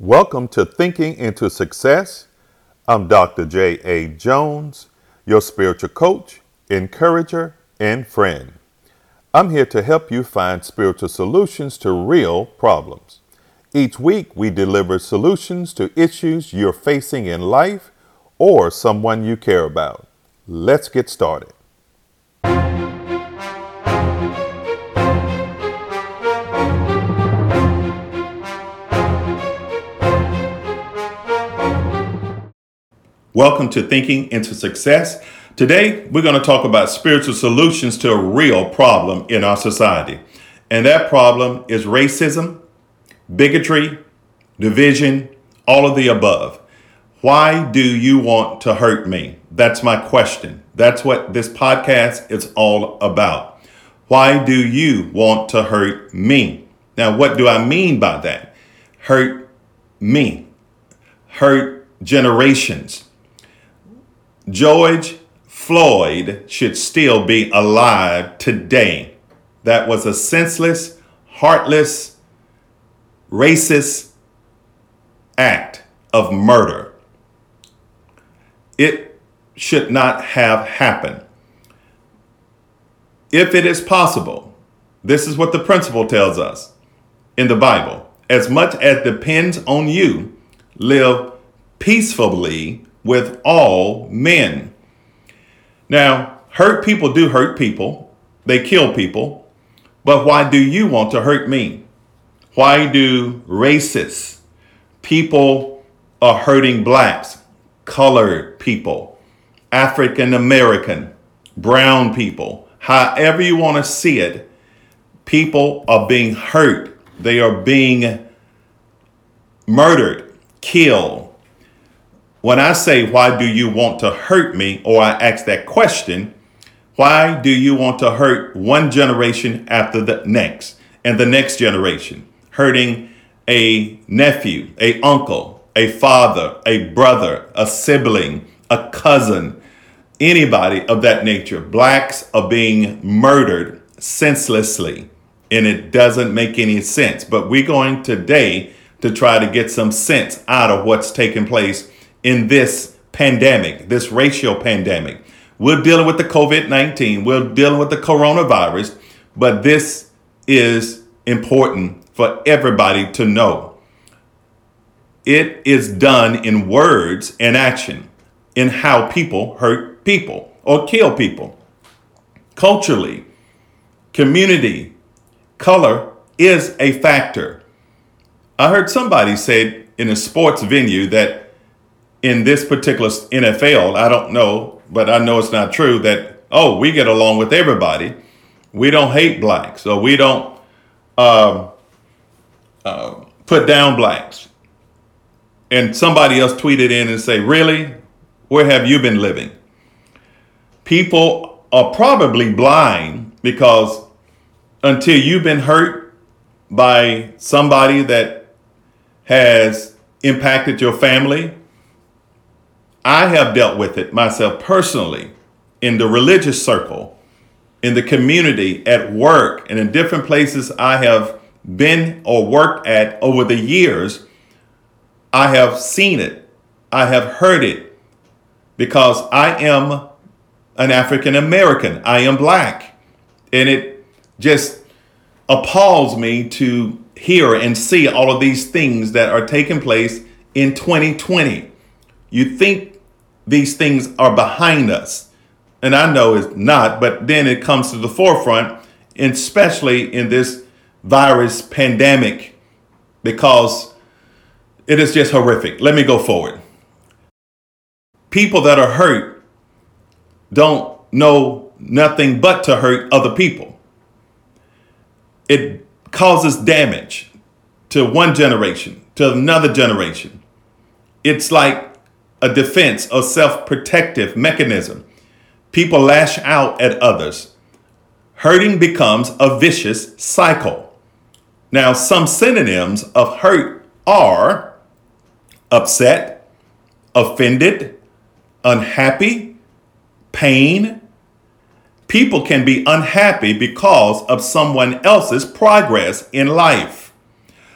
Welcome to Thinking into Success. I'm Dr. J.A. Jones, your spiritual coach, encourager, and friend. I'm here to help you find spiritual solutions to real problems. Each week, we deliver solutions to issues you're facing in life or someone you care about. Let's get started. Welcome to Thinking into Success. Today, we're going to talk about spiritual solutions to a real problem in our society. And that problem is racism, bigotry, division, all of the above. Why do you want to hurt me? That's my question. That's what this podcast is all about. Why do you want to hurt me? Now, what do I mean by that? Hurt me, hurt generations George Floyd should still be alive today. That was a senseless, heartless, racist act of murder. It should not have happened. If it is possible, this is what the principle tells us in the Bible. As much as depends on you, live peacefully with all men. Now, hurt people do hurt people, they kill people, but why do you want to hurt me? Why do racists, people are hurting blacks, colored people, African American, brown people, however you want to see it, people are being hurt. They are being murdered, killed, when I say, Why do you want to hurt me? or I ask that question, why do you want to hurt one generation after the next and the next generation? Hurting a nephew, a uncle, a father, a brother, a sibling, a cousin, anybody of that nature. Blacks are being murdered senselessly, and it doesn't make any sense. But we're going today to try to get some sense out of what's taking place in this pandemic, this racial pandemic. We're dealing with the COVID 19, we're dealing with the coronavirus, but this is important for everybody to know. It is done in words and action, in how people hurt people or kill people. Culturally, community, color is a factor. I heard somebody say in a sports venue that in this particular NFL, I don't know, but I know it's not true that, oh, we get along with everybody. We don't hate blacks, or we don't uh, uh, put down blacks. And somebody else tweeted in and say, really? Where have you been living? People are probably blind because until you've been hurt by somebody that has impacted your family, I have dealt with it myself personally in the religious circle, in the community, at work, and in different places I have been or worked at over the years. I have seen it, I have heard it, because I am an African American, I am black. And it just appalls me to hear and see all of these things that are taking place in 2020. You think these things are behind us. And I know it's not, but then it comes to the forefront, especially in this virus pandemic, because it is just horrific. Let me go forward. People that are hurt don't know nothing but to hurt other people. It causes damage to one generation, to another generation. It's like a defense, a self protective mechanism. People lash out at others. Hurting becomes a vicious cycle. Now, some synonyms of hurt are upset, offended, unhappy, pain. People can be unhappy because of someone else's progress in life.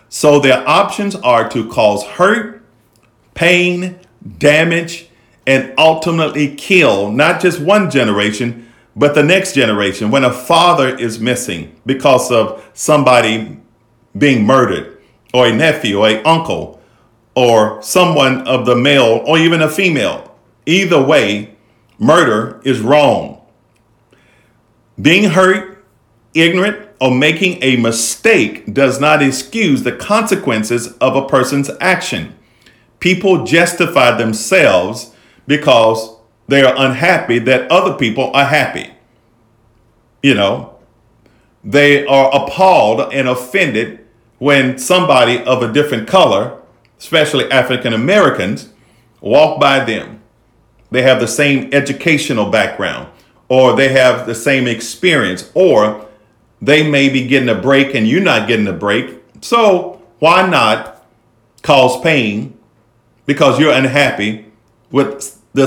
So their options are to cause hurt, pain, damage, and ultimately kill not just one generation, but the next generation. When a father is missing because of somebody being murdered, or a nephew, or a uncle, or someone of the male, or even a female, either way, murder is wrong. Being hurt, ignorant, or making a mistake does not excuse the consequences of a person's action. People justify themselves because they are unhappy that other people are happy. You know, they are appalled and offended when somebody of a different color, especially African Americans, walk by them. They have the same educational background, or they have the same experience, or they may be getting a break and you're not getting a break. So why not cause pain because you're unhappy with the,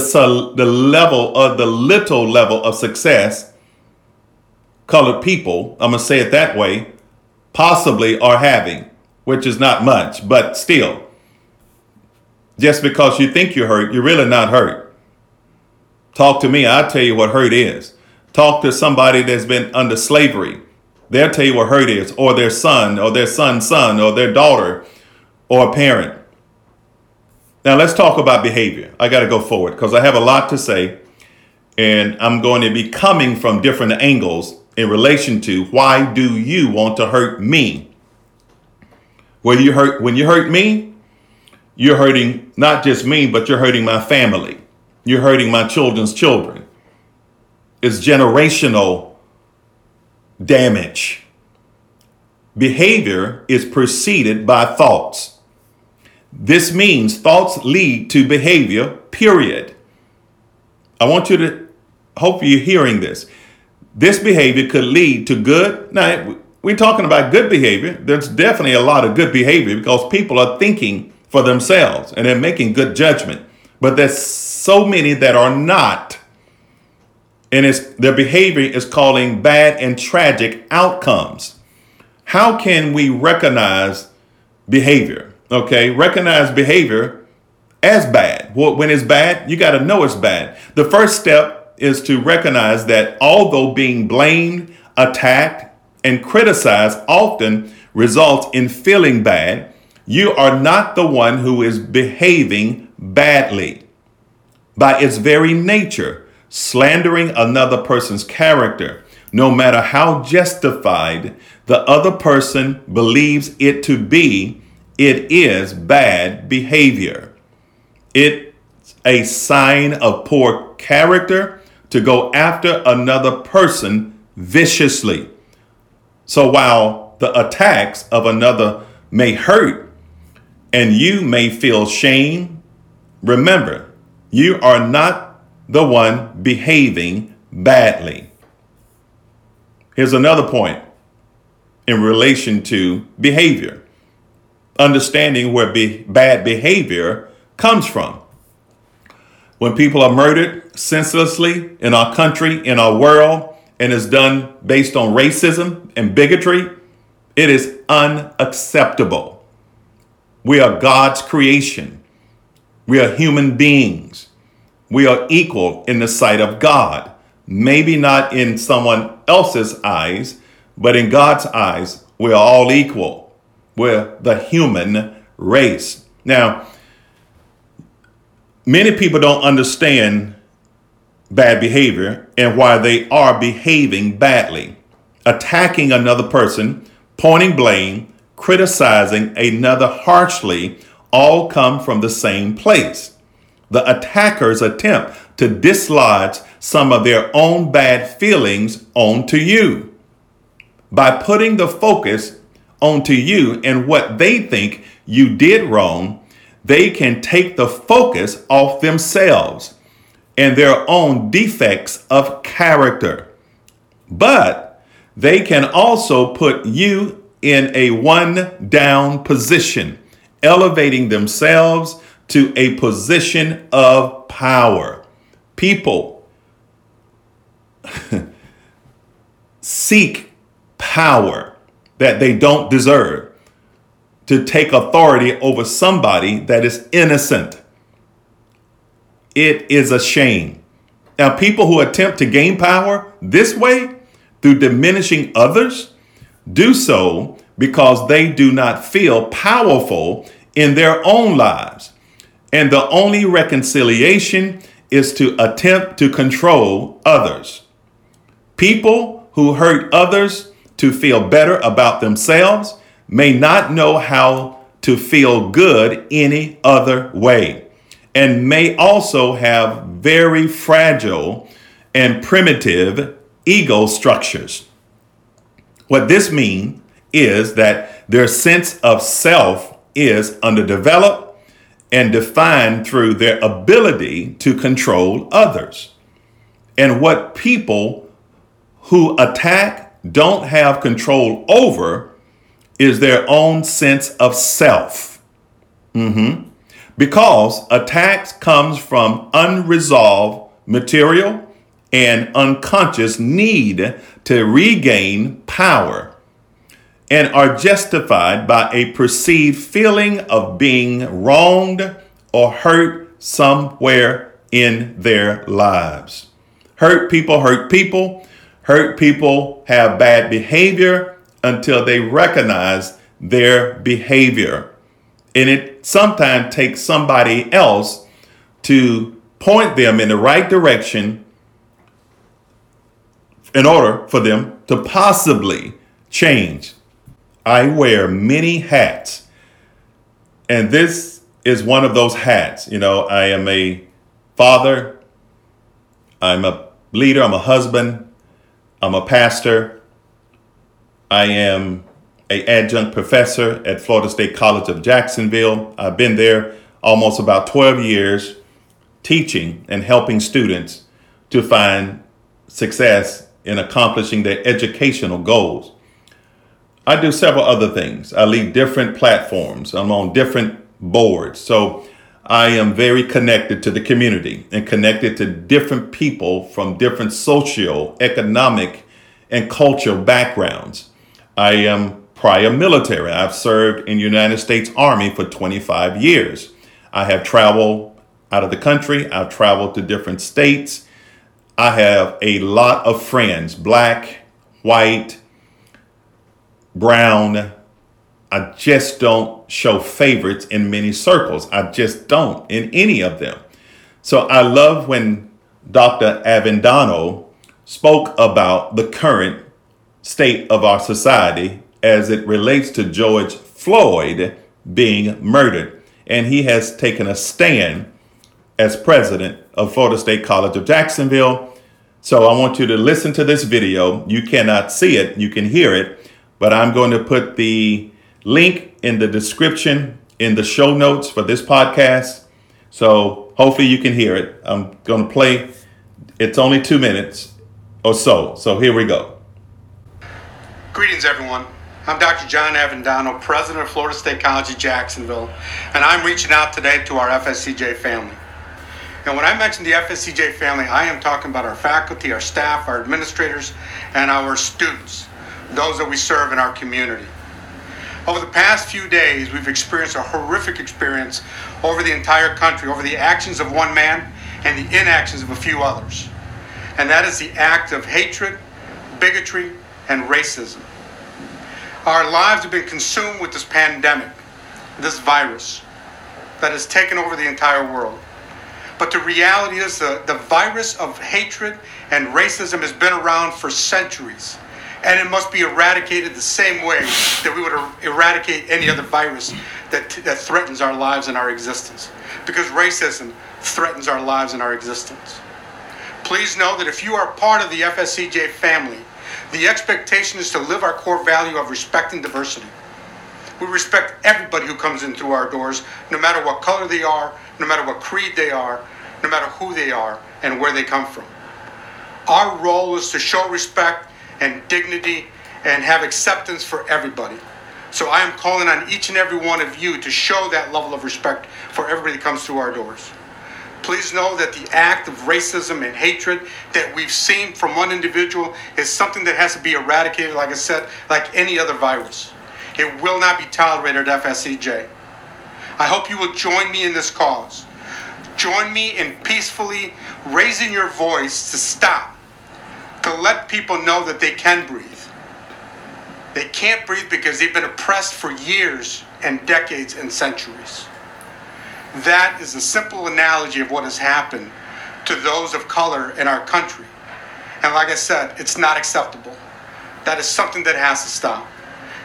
the level of the little level of success colored people, I'm going to say it that way, possibly are having, which is not much, but still. Just because you think you're hurt, you're really not hurt. Talk to me, I'll tell you what hurt is. Talk to somebody that's been under slavery. They'll tell you what hurt is, or their son, or their son's son, or their daughter, or a parent. Now let's talk about behavior. I got to go forward because I have a lot to say, and I'm going to be coming from different angles in relation to why do you want to hurt me? When you hurt when you hurt me, you're hurting not just me, but you're hurting my family. You're hurting my children's children. It's generational damage. Behavior is preceded by thoughts. This means thoughts lead to behavior, period. I want you to hope you're hearing this this behavior could lead to good. Now, we're talking about good behavior. There's definitely a lot of good behavior because people are thinking for themselves and they're making good judgment. But there's so many that are not. And it's, their behavior is calling bad and tragic outcomes. How can we recognize behavior? Okay, recognize behavior as bad. When it's bad, you got to know it's bad. The first step is to recognize that although being blamed, attacked, and criticized often results in feeling bad, you are not the one who is behaving badly. By its very nature, slandering another person's character, no matter how justified the other person believes it to be, it is bad behavior. It's a sign of poor character to go after another person viciously. So while the attacks of another may hurt and you may feel shame, remember, you are not the one behaving badly. Here's another point in relation to behavior understanding where be- bad behavior comes from. When people are murdered senselessly in our country, in our world, and is done based on racism and bigotry, it is unacceptable. We are God's creation. We are human beings. We are equal in the sight of God. Maybe not in someone else's eyes, but in God's eyes, we're all equal. We're the human race. Now, many people don't understand bad behavior and why they are behaving badly. Attacking another person, pointing blame, criticizing another harshly all come from the same place. The attackers attempt to dislodge some of their own bad feelings onto you. By putting the focus onto you and what they think you did wrong, they can take the focus off themselves and their own defects of character. But they can also put you in a one down position, elevating themselves to a position of power. People seek power that they don't deserve to take authority over somebody that is innocent. It is a shame. Now, people who attempt to gain power this way through diminishing others do so because they do not feel powerful in their own lives. And the only reconciliation is to attempt to control others. People who hurt others to feel better about themselves may not know how to feel good any other way and may also have very fragile and primitive ego structures. What this means is that their sense of self is underdeveloped and defined through their ability to control others. And what people who attack don't have control over is their own sense of self. Mm-hmm. Because attacks comes from unresolved material and unconscious need to regain power and are justified by a perceived feeling of being wronged or hurt somewhere in their lives. Hurt people hurt people. Hurt people have bad behavior until they recognize their behavior. And it sometimes takes somebody else to point them in the right direction in order for them to possibly change. I wear many hats, and this is one of those hats. You know, I am a father, I'm a leader, I'm a husband, I'm a pastor, I am a adjunct professor at Florida State College of Jacksonville. I've been there almost about 12 years teaching and helping students to find success in accomplishing their educational goals. I do several other things. I lead different platforms. I'm on different boards. So I am very connected to the community and connected to different people from different socio, economic, and cultural backgrounds. I am prior military. I've served in United States Army for 25 years. I have traveled out of the country. I've traveled to different states I have a lot of friends, black, white, brown. I just don't show favorites in many circles. I just don't in any of them. So I love when Dr. Avendano spoke about the current state of our society as it relates to George Floyd being murdered. And he has taken a stand as president of Florida State College of Jacksonville. So I want you to listen to this video. You cannot see it, you can hear it, but I'm going to put the link in the description in the show notes for this podcast. So hopefully you can hear it. I'm going to play, it's only two minutes or so. So here we go. Greetings, everyone. I'm Dr. John Avendano, president of Florida State College of Jacksonville, and I'm reaching out today to our FSCJ family. And when I mention the FSCJ family, I am talking about our faculty, our staff, our administrators, and our students, those that we serve in our community. Over the past few days, we've experienced a horrific experience over the entire country, over the actions of one man and the inactions of a few others. And that is the act of hatred, bigotry, and racism. Our lives have been consumed with this pandemic, this virus that has taken over the entire world. But the reality is the, the virus of hatred and racism has been around for centuries. And it must be eradicated the same way that we would er-, eradicate any other virus that, that threatens our lives and our existence. Because racism threatens our lives and our existence. Please know that if you are part of the FSCJ family, the expectation is to live our core value of respecting diversity. We respect everybody who comes in through our doors, no matter what color they are, no matter what creed they are, no matter who they are and where they come from. Our role is to show respect and dignity and have acceptance for everybody. So I am calling on each and every one of you to show that level of respect for everybody that comes through our doors. Please know that the act of racism and hatred that we've seen from one individual is something that has to be eradicated, like I said, like any other virus. It will not be tolerated at FSCJ. I hope you will join me in this cause. Join me in peacefully raising your voice to stop, to let people know that they can breathe. They can't breathe because they've been oppressed for years and decades and centuries. That is a simple analogy of what has happened to those of color in our country. And like I said, it's not acceptable. That is something that has to stop.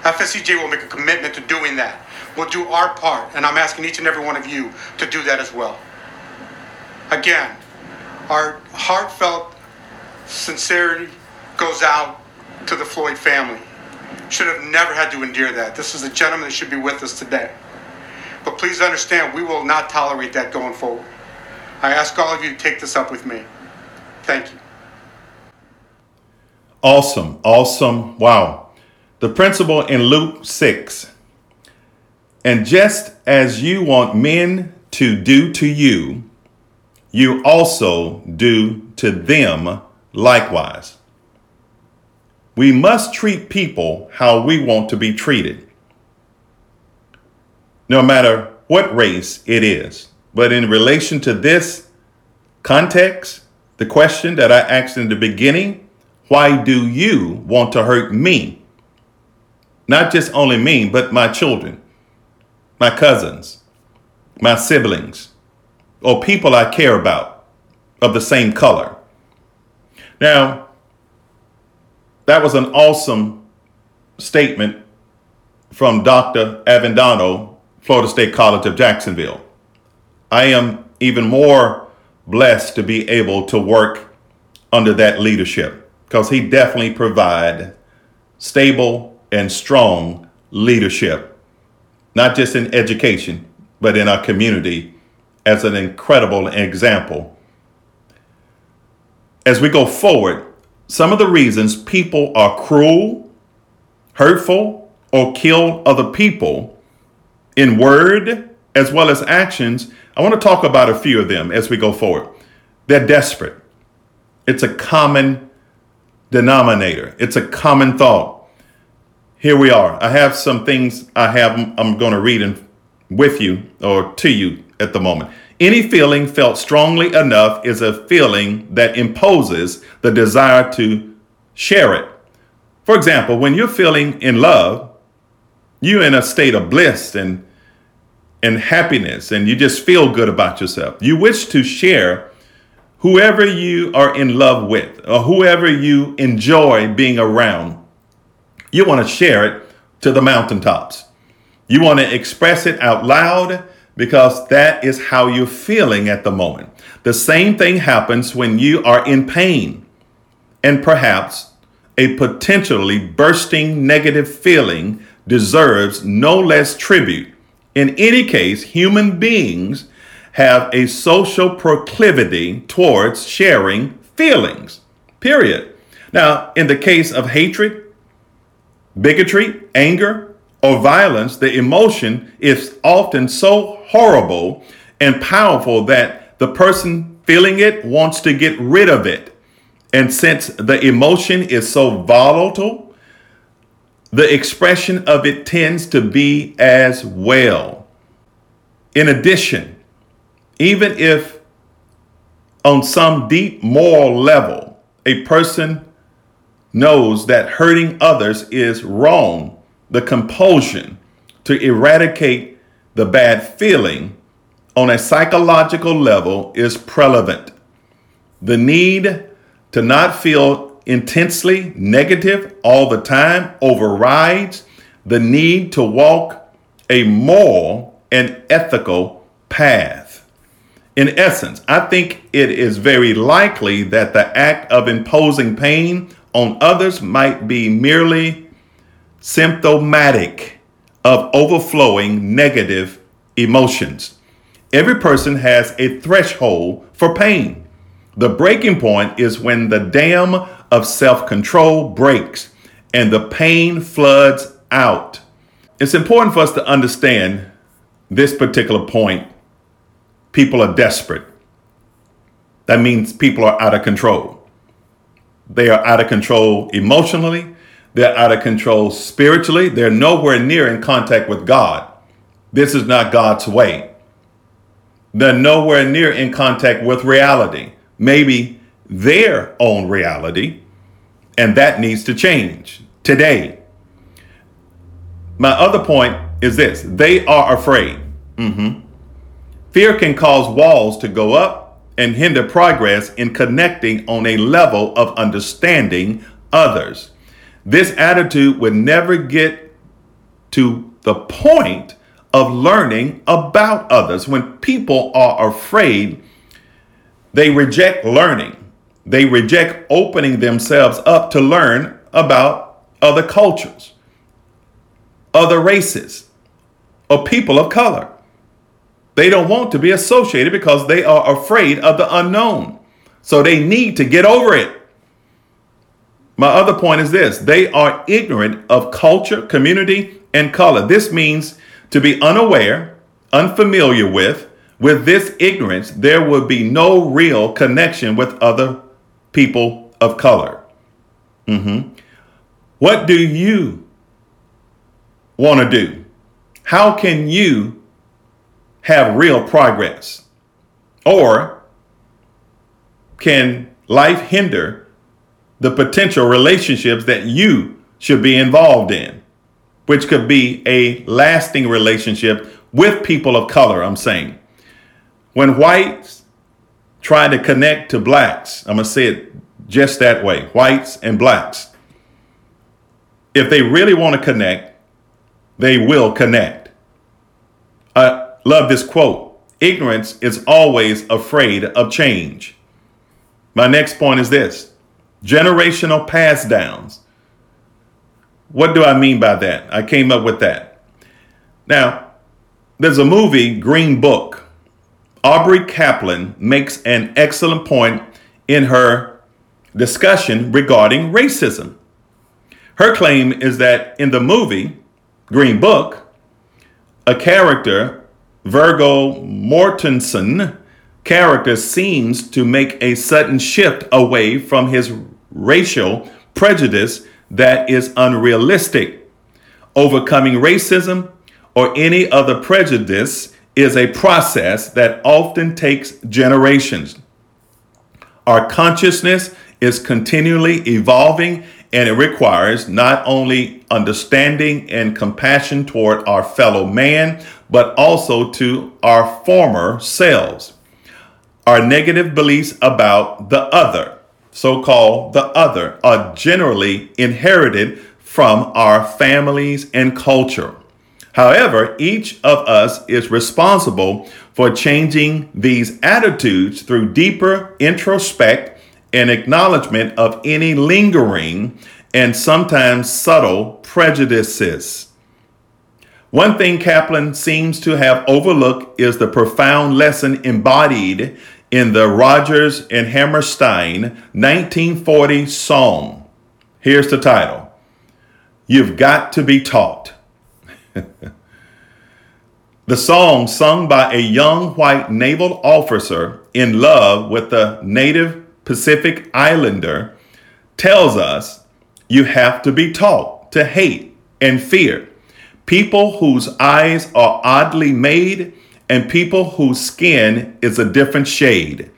FSCJ will make a commitment to doing that. We'll do our part, and I'm asking each and every one of you to do that as well. Again, our heartfelt sincerity goes out to the Floyd family. Should have never had to endure that. This is a gentleman that should be with us today. But please understand, we will not tolerate that going forward. I ask all of you to take this up with me. Thank you. Awesome. Awesome. Wow. The principle in Luke 6. And just as you want men to do to you, you also do to them likewise. We must treat people how we want to be treated, no matter what race it is. But in relation to this context, the question that I asked in the beginning, why do you want to hurt me? Not just only me, but my children, my cousins, my siblings, or people I care about of the same color. Now, that was an awesome statement from Dr. Avendano, Florida State College of Jacksonville. I am even more blessed to be able to work under that leadership because he definitely provide stable and strong leadership, not just in education, but in our community as an incredible example. As we go forward, some of the reasons people are cruel, hurtful, or kill other people in word as well as actions, I want to talk about a few of them as we go forward. They're desperate. It's a common denominator. It's a common thought. Here we are. I have some things I have I'm going to read in, with you or to you at the moment. Any feeling felt strongly enough is a feeling that imposes the desire to share it. For example, when you're feeling in love, you're in a state of bliss and and happiness and you just feel good about yourself. You wish to share whoever you are in love with or whoever you enjoy being around. You want to share it to the mountaintops. You want to express it out loud because that is how you're feeling at the moment. The same thing happens when you are in pain and perhaps a potentially bursting negative feeling deserves no less tribute in any case, human beings have a social proclivity towards sharing feelings, period. Now, in the case of hatred, bigotry, anger, or violence, the emotion is often so horrible and powerful that the person feeling it wants to get rid of it. And since the emotion is so volatile, the expression of it tends to be as well. In addition, even if on some deep moral level, a person knows that hurting others is wrong, the compulsion to eradicate the bad feeling on a psychological level is prevalent. The need to not feel intensely negative all the time overrides the need to walk a moral and ethical path. In essence, I think it is very likely that the act of imposing pain on others might be merely symptomatic of overflowing negative emotions. Every person has a threshold for pain. The breaking point is when the dam of self control breaks and the pain floods out. It's important for us to understand this particular point. People are desperate. That means people are out of control. They are out of control emotionally, They're out of control spiritually. They're nowhere near in contact with God. This is not God's way. They're nowhere near in contact with reality. Maybe their own reality, and that needs to change today. My other point is this they are afraid. Mm-hmm. Fear can cause walls to go up and hinder progress in connecting on a level of understanding others. This attitude would never get to the point of learning about others. When people are afraid, they reject learning. They reject opening themselves up to learn about other cultures, other races, or people of color. They don't want to be associated because they are afraid of the unknown. So they need to get over it. My other point is this they are ignorant of culture, community, and color. This means to be unaware, unfamiliar with. With this ignorance, there would be no real connection with other people of color. Mm-hmm. What do you want to do? How can you have real progress? Or can life hinder the potential relationships that you should be involved in, which could be a lasting relationship with people of color? I'm saying. When whites try to connect to blacks, I'm going to say it just that way whites and blacks. If they really want to connect, they will connect. I love this quote ignorance is always afraid of change. My next point is this generational pass downs. What do I mean by that? I came up with that. Now, there's a movie, Green Book. Aubrey Kaplan makes an excellent point in her discussion regarding racism. Her claim is that in the movie, Green Book, a character, Viggo Mortensen, character seems to make a sudden shift away from his racial prejudice that is unrealistic. Overcoming racism or any other prejudice is a process that often takes generations. Our consciousness is continually evolving and it requires not only understanding and compassion toward our fellow man, but also to our former selves. Our negative beliefs about the other, so called the other, are generally inherited from our families and culture. However, each of us is responsible for changing these attitudes through deeper introspect and acknowledgement of any lingering and sometimes subtle prejudices. One thing Kaplan seems to have overlooked is the profound lesson embodied in the Rodgers and Hammerstein 1940 song. Here's the title You've Got to Be Taught. the song, sung by a young white naval officer in love with a native Pacific Islander, tells us you have to be taught to hate and fear people whose eyes are oddly made and people whose skin is a different shade.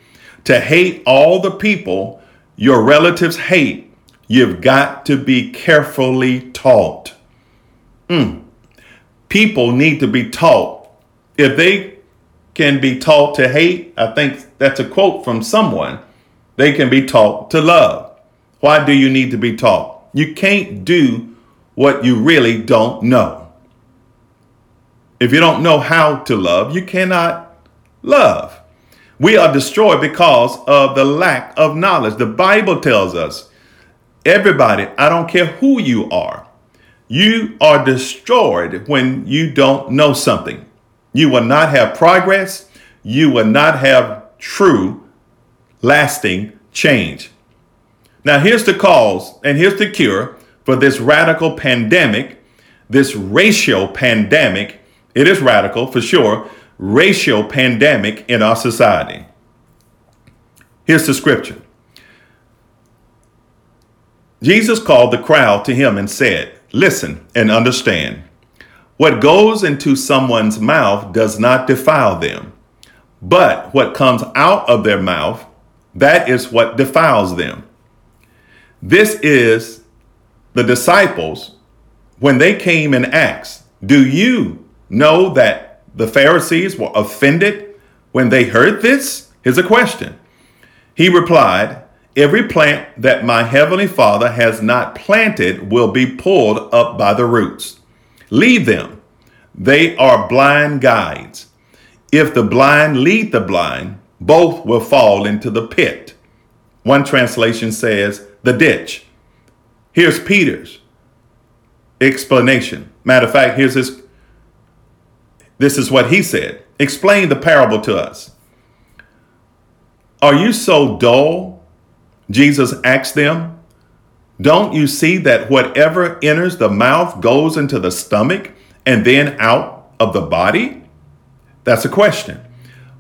To hate all the people your relatives hate, you've got to be carefully taught. Mm. People need to be taught. If they can be taught to hate, I think that's a quote from someone they can be taught to love. Why do you need to be taught? You can't do what you really don't know. If you don't know how to love, you cannot love. We are destroyed because of the lack of knowledge. The Bible tells us everybody, I don't care who you are, you are destroyed when you don't know something. You will not have progress. You will not have true lasting change. Now, here's the cause and here's the cure for this radical pandemic, this racial pandemic. It is radical for sure, racial pandemic in our society. Here's the scripture Jesus called the crowd to him and said, Listen and understand. What goes into someone's mouth does not defile them, but what comes out of their mouth, that is what defiles them. This is the disciples when they came and asked, Do you know that the Pharisees were offended when they heard this? Here's a question. He replied, Every plant that my heavenly Father has not planted will be pulled up by the roots. Leave them. They are blind guides. If the blind lead the blind, both will fall into the pit. One translation says, the ditch. Here's Peter's explanation. Matter of fact, here's his. This is what he said. Explain the parable to us. Are you so dull Jesus asked them, Don't you see that whatever enters the mouth goes into the stomach and then out of the body? That's a question.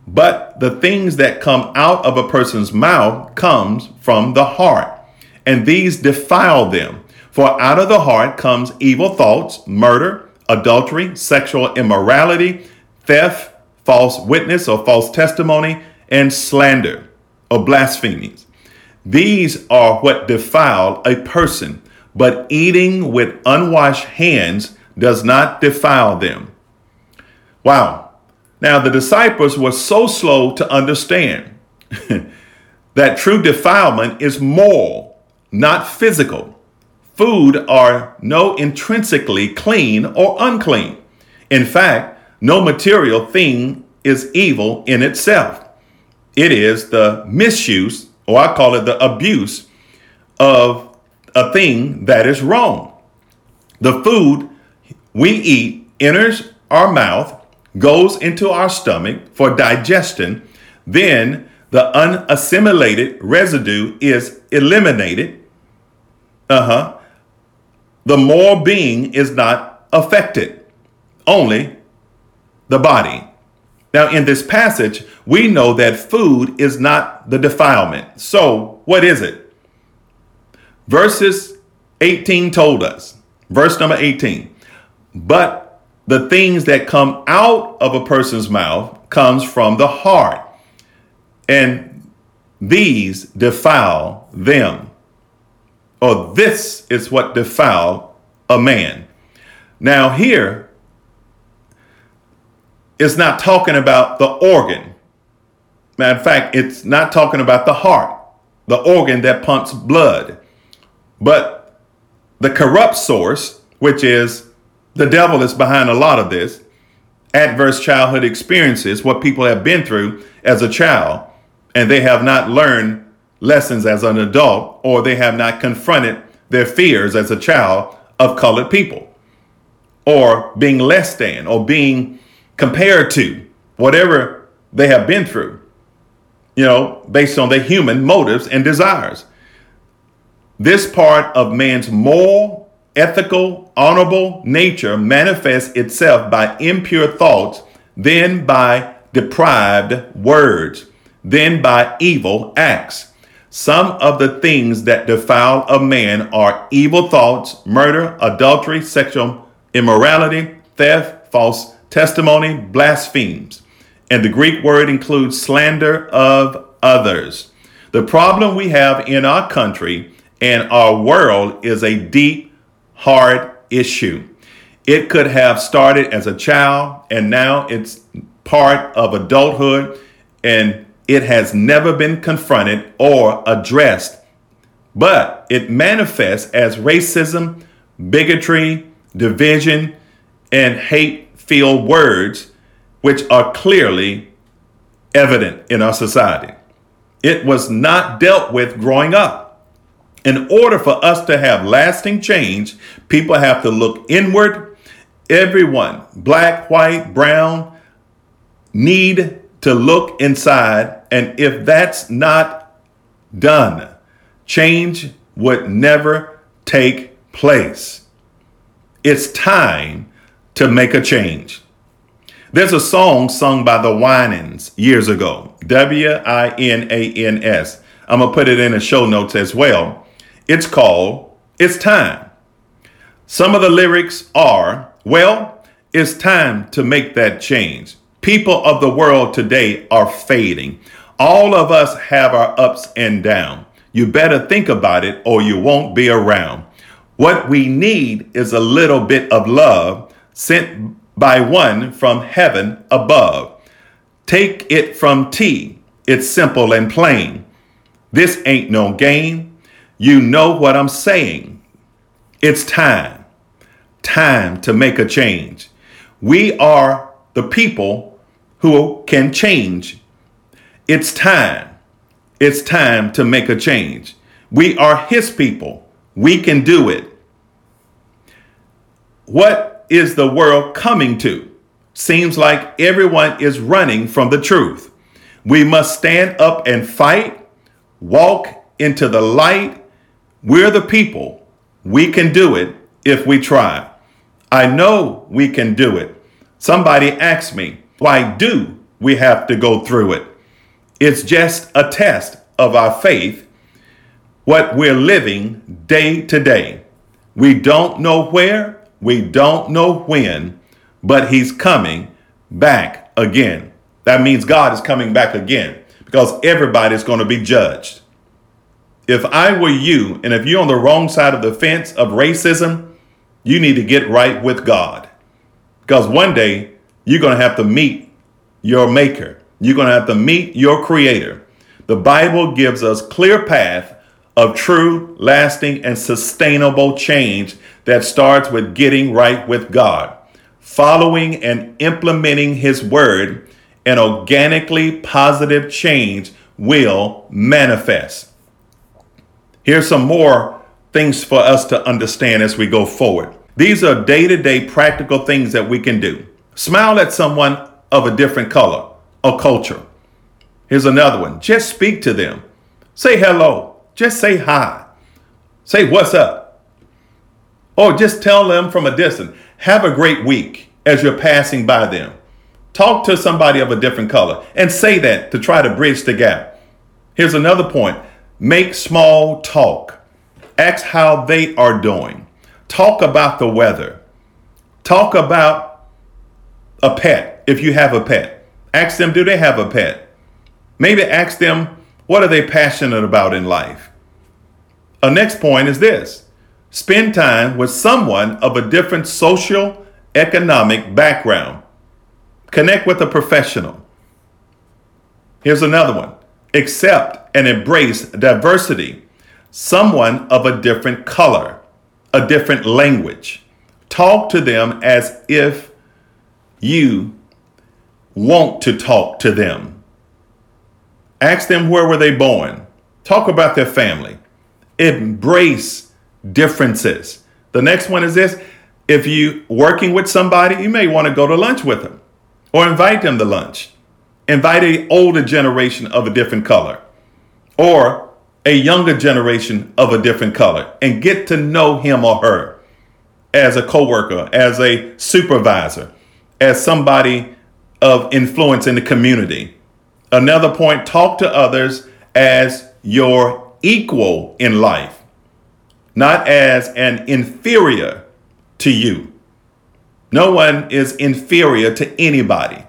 But the things that come out of a person's mouth comes from the heart, and these defile them. For out of the heart comes evil thoughts, murder, adultery, sexual immorality, theft, false witness or false testimony, and slander or blasphemies. These are what defile a person, but eating with unwashed hands does not defile them. Wow. Now, the disciples were so slow to understand that true defilement is moral, not physical. Food are no intrinsically clean or unclean. In fact, no material thing is evil in itself. It is the misuse or I call it the abuse of a thing that is wrong. The food we eat enters our mouth, goes into our stomach for digestion, then the unassimilated residue is eliminated. Uh huh. The moral being is not affected, only the body. Now, in this passage, we know that food is not the defilement. So, what is it? Verses 18 told us, verse number 18, but the things that come out of a person's mouth comes from the heart, and these defile them. Or this is what defile a man. Now, here, it's not talking about the organ. Matter of fact, it's not talking about the heart, the organ that pumps blood, but the corrupt source, which is the devil is behind a lot of this adverse childhood experiences, what people have been through as a child, and they have not learned lessons as an adult, or they have not confronted their fears as a child of colored people, or being less than, or being compared to whatever they have been through, you know, based on their human motives and desires. This part of man's moral, ethical, honorable nature manifests itself by impure thoughts, then by deprived words, then by evil acts. Some of the things that defile a man are evil thoughts, murder, adultery, sexual immorality, theft, false testimony, blasphemes. And the Greek word includes slander of others. The problem we have in our country and our world is a deep, hard issue. It could have started as a child and now it's part of adulthood and it has never been confronted or addressed. But it manifests as racism, bigotry, division, and hate filled words which are clearly evident in our society. It was not dealt with growing up. In order for us to have lasting change, people have to look inward. Everyone, black, white, brown, need to look inside. And if that's not done, change would never take place. It's time to make a change. There's a song sung by the Winans years ago, W I N A N S. I'm going to put it in the show notes as well. It's called It's time. Some of the lyrics are, well, it's time to make that change. People of the world today are fading. All of us have our ups and downs. You better think about it or you won't be around. What we need is a little bit of love sent by one from heaven above. Take it from T. It's simple and plain. This ain't no game. You know what I'm saying. It's time. Time to make a change. We are the people who can change. It's time. It's time to make a change. We are His people. We can do it. What is the world coming to? Seems like everyone is running from the truth. We must stand up and fight, walk into the light. We're the people. We can do it if we try. I know we can do it. Somebody asked me, why do we have to go through it? It's just a test of our faith, what we're living day to day. We don't know where, we don't know when, but He's coming back again. That means God is coming back again because everybody's going to be judged. If I were you, and if you're on the wrong side of the fence of racism, you need to get right with God. Because one day you're going to have to meet your maker. You're going to have to meet your creator. The Bible gives us clear path of true, lasting, and sustainable change that starts with getting right with God, following and implementing His Word, and organically positive change will manifest. Here's some more things for us to understand as we go forward. These are day to day practical things that we can do. Smile at someone of a different color or culture. Here's another one. Just speak to them. Say hello. Just say hi. Say what's up. Or just tell them from a distance, have a great week as you're passing by them. Talk to somebody of a different color and say that to try to bridge the gap. Here's another point make small talk. Ask how they are doing. Talk about the weather. Talk about a pet if you have a pet. Ask them, do they have a pet? Maybe ask them, what are they passionate about in life? A next point is this spend time with someone of a different social, economic background. Connect with a professional. Here's another one accept and embrace diversity. Someone of a different color, a different language. Talk to them as if you want to talk to them. Ask them where were they born. Talk about their family. Embrace differences. The next one is this. If you working with somebody, you may want to go to lunch with them or invite them to lunch. Invite a older generation of a different color or a younger generation of a different color and get to know him or her as a coworker, as a supervisor, as somebody of influence in the community. Another point, talk to others as your equal in life, not as an inferior to you. No one is inferior to anybody.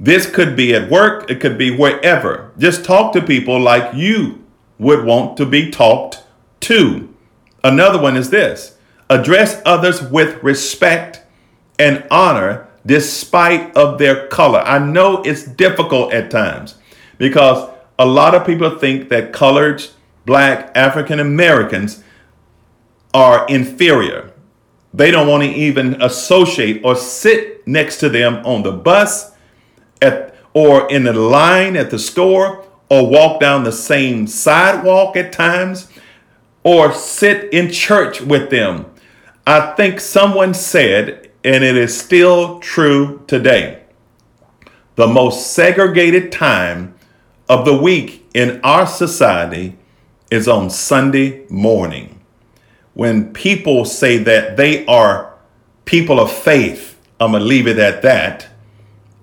This could be at work, it could be wherever. Just talk to people like you would want to be talked to. Another one is this address others with respect and honor despite of their color. I know it's difficult at times because a lot of people think that colored, black, African Americans are inferior. They don't want to even associate or sit next to them on the bus at or in the line at the store or walk down the same sidewalk at times or sit in church with them. I think someone said and it is still true today. The most segregated time of the week in our society is on Sunday morning when people say that they are people of faith. I'm going to leave it at that.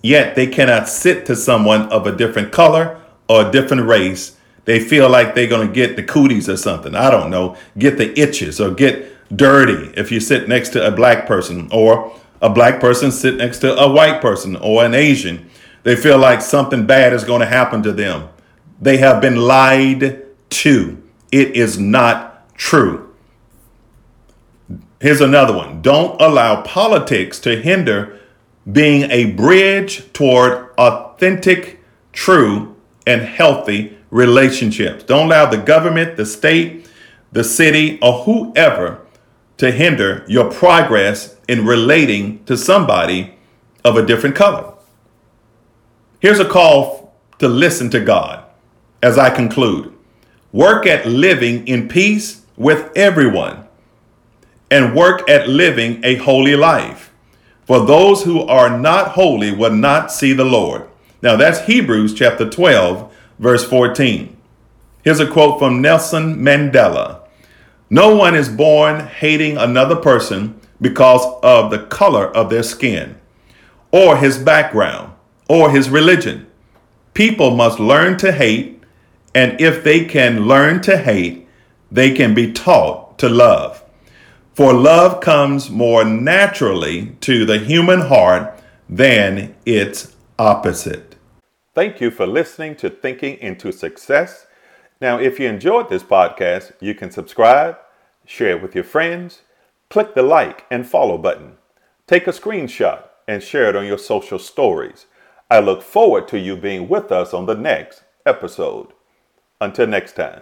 Yet they cannot sit to someone of a different color or a different race they feel like they're going to get the cooties or something. I don't know, get the itches or get dirty if you sit next to a black person or a black person sit next to a white person or an Asian. They feel like something bad is going to happen to them. They have been lied to. It is not true. Here's another one. Don't allow politics to hinder being a bridge toward authentic, true, and healthy relationships. Don't allow the government, the state, the city, or whoever to hinder your progress in relating to somebody of a different color. Here's a call to listen to God as I conclude. Work at living in peace with everyone and work at living a holy life. For those who are not holy will not see the Lord. Now that's Hebrews chapter 12, verse 14. Here's a quote from Nelson Mandela No one is born hating another person because of the color of their skin, or his background, or his religion. People must learn to hate, and if they can learn to hate, they can be taught to love. For love comes more naturally to the human heart than its opposite. Thank you for listening to Thinking into Success. Now, if you enjoyed this podcast, you can subscribe, share it with your friends, click the like and follow button, take a screenshot, and share it on your social stories. I look forward to you being with us on the next episode. Until next time.